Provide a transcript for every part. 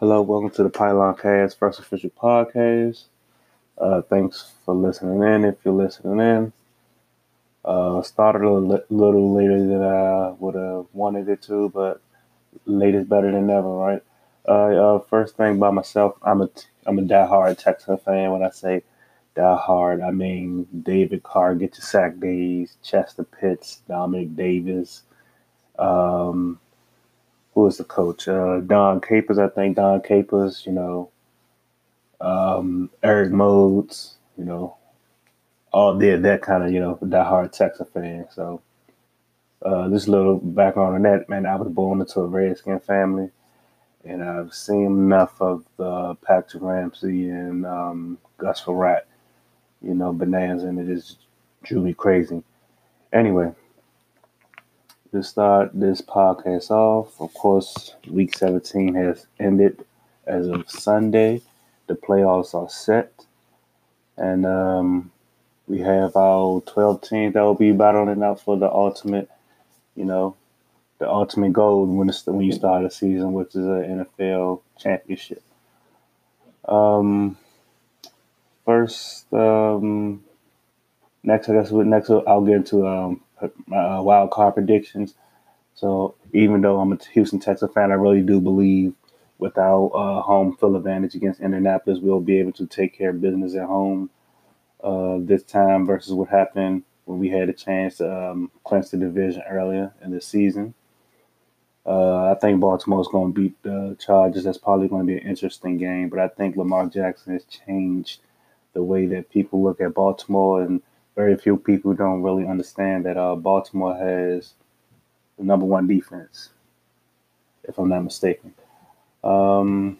Hello, welcome to the Pylon Cast first official podcast. Uh, thanks for listening in. If you're listening in, uh, started a li- little later than I would have wanted it to, but late is better than never, right? Uh, uh, first thing by myself, I'm a I'm a diehard Texans fan. When I say diehard, I mean David Carr, get your sack days, Chester Pitts, Domanick Davis. Um, who was the coach? Uh, Dom Capers, I think. Dom Capers, you know, um, Eric Moulds, you know, all did that kind of, you know, diehard Texas fan. So, uh, a little background on that, man. I was born into a Redskin family, and I've seen enough of the Patrick Ramsey and um, Gus Frerotte, you know, bananas, and it just drew me crazy. Anyway, to start this podcast off, of course, week 17 has ended as of Sunday. The playoffs are set. And um, we have our 12 teams that will be battling out for the ultimate, you know, the ultimate goal when, when you start a season, which is an NFL championship. Um, first, um, next, I guess, next I'll get into um, uh, wild card predictions. So even though I'm a Houston Texans fan, I really do believe with our uh, home field advantage against Indianapolis, we'll be able to take care of business at home uh, this time versus what happened when we had a chance to um, clinch the division earlier in the season. Uh, I think Baltimore's going to beat the Chargers. That's probably going to be an interesting game, but I think Lamar Jackson has changed the way that people look at Baltimore and – very few people don't really understand that uh, Baltimore has the number one defense, if I'm not mistaken. Um,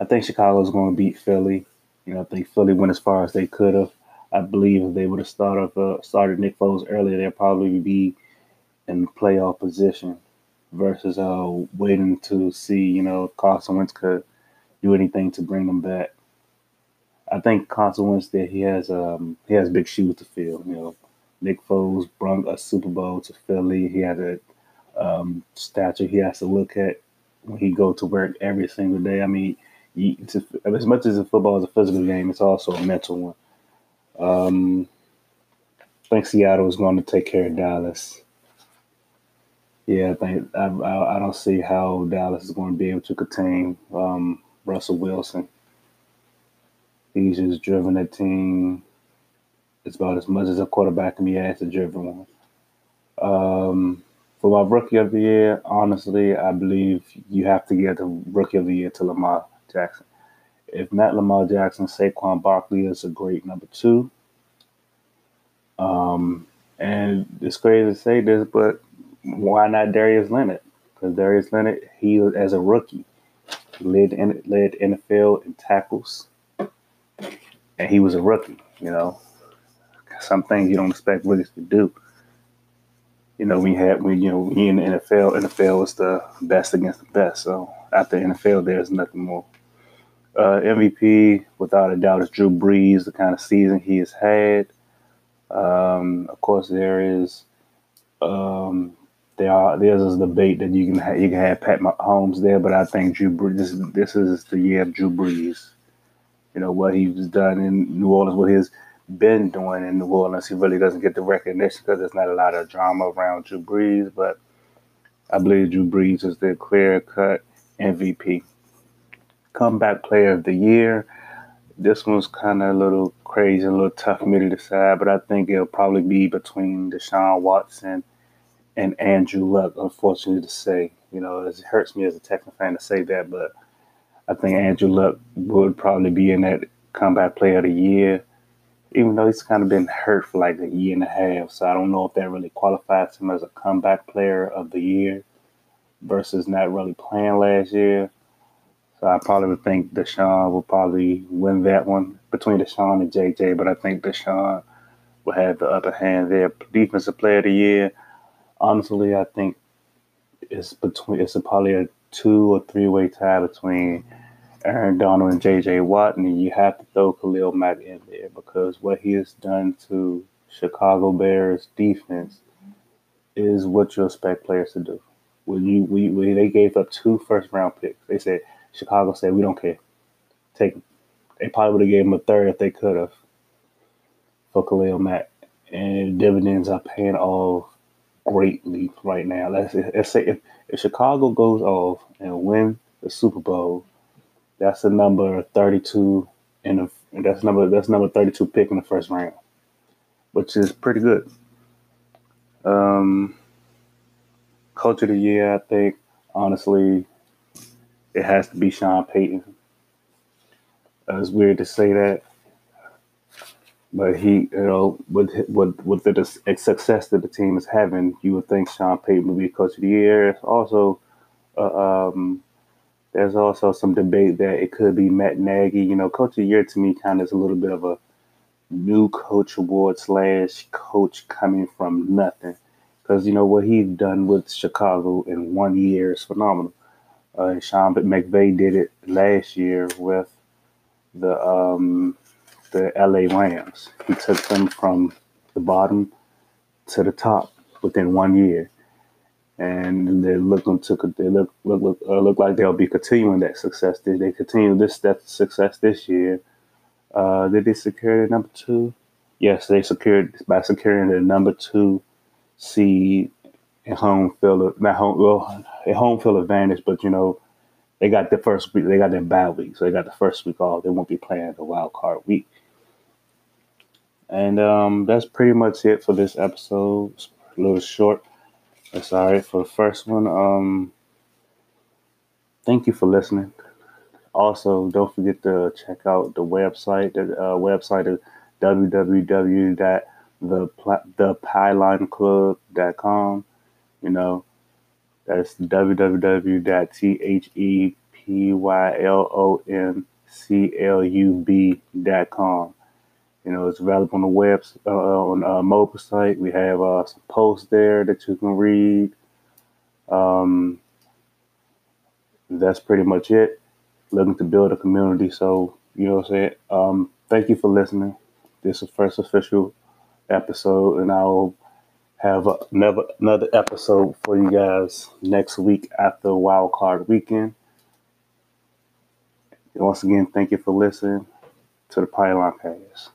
I think Chicago is going to beat Philly. You know, I think Philly went as far as they could have. I believe if they would have started uh, started Nick Foles earlier, they'd probably be in playoff position versus uh, waiting to see, you know, if Carson Wentz could do anything to bring them back. I think Carson Wentz that he has um he has big shoes to fill. You know, Nick Foles brought a Super Bowl to Philly. He had a um, stature he has to look at when he go to work every single day. I mean, as much as a football is a physical game, it's also a mental one. Um, I think Seattle is going to take care of Dallas. Yeah, I think I, I, I don't see how Dallas is going to be able to contain um, Russell Wilson. He's just driven a team. It's about as much as a quarterback can be asked to driven one. Um, for my rookie of the year, honestly, I believe you have to get the rookie of the year to Lamar Jackson. If not Lamar Jackson, Saquon Barkley is a great number two. Um, and it's crazy to say this, but why not Darius Leonard? Because Darius Leonard, he as a rookie, led in, led NFL in tackles, and he was a rookie. You know, some things you don't expect rookies to do. You know, we had when you know he in the NFL, NFL was the best against the best. So after NFL, there's nothing more. Uh, MVP, without a doubt, is Drew Brees. The kind of season he has had. Um, of course, there is um, there are there's a debate that you can have, you can have Pat Mahomes there, but I think Drew Brees. This, this is the year of Drew Brees you know, what he's done in New Orleans, what he's been doing in New Orleans. He really doesn't get the recognition because there's not a lot of drama around Drew Brees, but I believe Drew Brees is the clear cut MVP. Comeback player of the year. This one's kind of a little crazy, a little tough for me to decide, but I think it'll probably be between Deshaun Watson and Andrew Luck, unfortunately to say. You know, it hurts me as a Texan fan to say that, but I think Andrew Luck would probably be in that comeback player of the year, even though he's kind of been hurt for like a year and a half. So I don't know if that really qualifies him as a comeback player of the year versus not really playing last year. So I probably would think Deshaun will probably win that one between Deshaun and JJ, but I think Deshaun will have the upper hand there. Defensive player of the year, honestly, I think it's between it's probably a two or three way tie between Aaron Donald and J.J. Watt, and you have to throw Khalil Mack in there because what he has done to Chicago Bears defense is what you expect players to do. when you we, they gave up two first round picks. They said Chicago said we don't care, take them. They probably would have gave him a third if they could have for Khalil Mack, and dividends are paying off greatly right now. Let's, let's say if, if Chicago goes off and win the Super Bowl, that's a number thirty two in the that's number that's number thirty two pick in the first round, which is pretty good. Um, coach of the year, I think honestly, it has to be Sean Payton. Uh, it's weird to say that, but he, you know, with with with the success that the team is having, you would think Sean Payton would be coach of the year. It's also, uh, um, there's also some debate that it could be Matt Nagy. You know, coach of the year to me kind of is a little bit of a new coach award slash coach coming from nothing, because you know what he's done with Chicago in one year is phenomenal. Uh, Sean McVay did it last year with the um, the LA Rams. He took them from the bottom to the top within one year, and they're looking to they look look look, uh, look like they'll be continuing that success. Did they continue this that success this year? Uh, did they secure the number two? Yes, they secured by securing the number two seed and home field not home well a home field advantage, but you know they got the first week, they got their bye week, so they got the first week off. They won't be playing the wild card week. And um, that's pretty much it for this episode. It's a little short. That's all right for the first one. Um, thank you for listening. Also, don't forget to check out the website. The uh, website is www.thepylonclub.com. You know, that's www.thepylonclub.com. You know, it's available on the web, uh, on a mobile site. We have uh, some posts there that you can read. Um, that's pretty much it. Looking to build a community. So, you know what I'm saying? Um, thank you for listening. This is first official episode, and I'll have another another episode for you guys next week after Wild Card Weekend. Once again, thank you for listening to the Pylon Cast.